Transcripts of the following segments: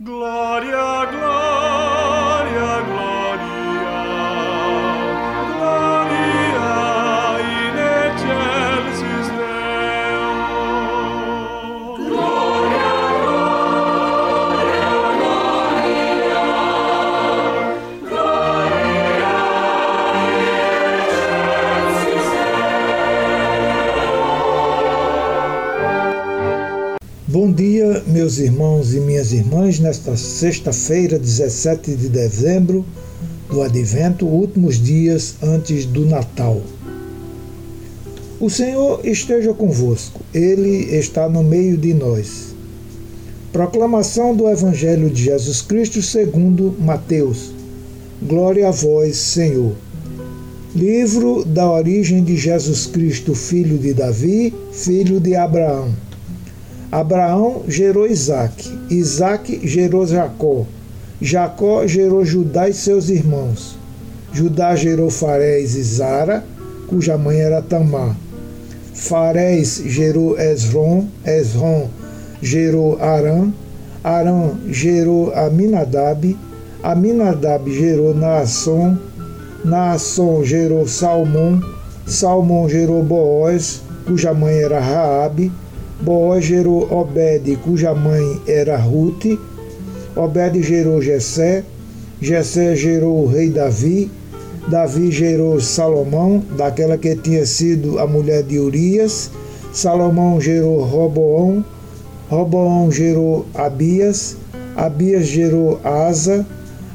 Glória, glória, Bom dia, meus irmãos e minhas irmãs, nesta sexta-feira, 17 de dezembro do Advento, últimos dias antes do Natal. O Senhor esteja convosco, Ele está no meio de nós. Proclamação do Evangelho de Jesus Cristo segundo Mateus. Glória a vós, Senhor. Livro da origem de Jesus Cristo, filho de Davi, filho de Abraão. Abraão gerou Isaac, Isaac gerou Jacó, Jacó gerou Judá e seus irmãos. Judá gerou Farés e Zara, cuja mãe era Tamar. Farés gerou Esron, Esron gerou Arã, Arã gerou Aminadab, Aminadab gerou Naasson, Naasson gerou Salmão, Salmão gerou Boaz, cuja mãe era Raabe, Boaz gerou Obed, cuja mãe era Ruth. Obed gerou Jessé. Jessé gerou o rei Davi. Davi gerou Salomão, daquela que tinha sido a mulher de Urias. Salomão gerou Roboão. Roboão gerou Abias. Abias gerou Asa.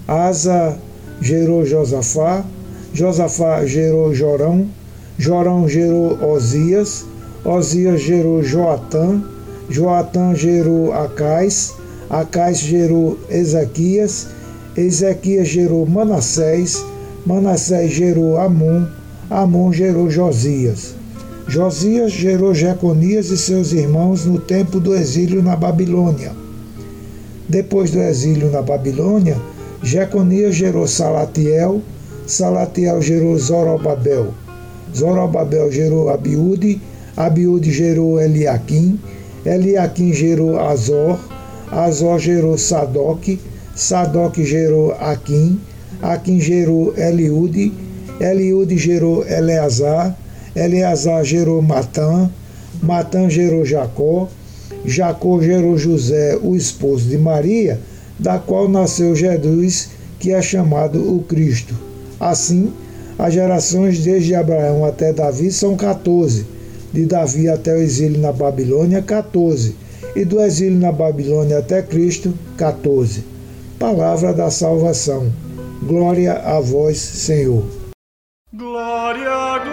Asa gerou Josafá. Josafá gerou Jorão. Jorão gerou Osias. Osias gerou Joatã, Joatã gerou Acais, Acais gerou Ezequias, Ezequias gerou Manassés, Manassés gerou Amon, Amon gerou Josias. Josias gerou Jeconias e seus irmãos no tempo do exílio na Babilônia. Depois do exílio na Babilônia, Jeconias gerou Salatiel, Salatiel gerou Zorobabel, Zorobabel gerou Abiúde, Abiúde gerou Eliaquim, Eliaquim gerou Azor, Azor gerou Sadoc, Sadoc gerou Aquim, Aquim gerou Eliúde, Eliúde gerou Eleazar, Eleazar gerou Matã, Matã gerou Jacó, Jacó gerou José, o esposo de Maria, da qual nasceu Jesus, que é chamado o Cristo. Assim, as gerações desde Abraão até Davi são 14 de Davi até o exílio na Babilônia, 14, e do exílio na Babilônia até Cristo, 14. Palavra da salvação. Glória a vós, Senhor. Glória, glória.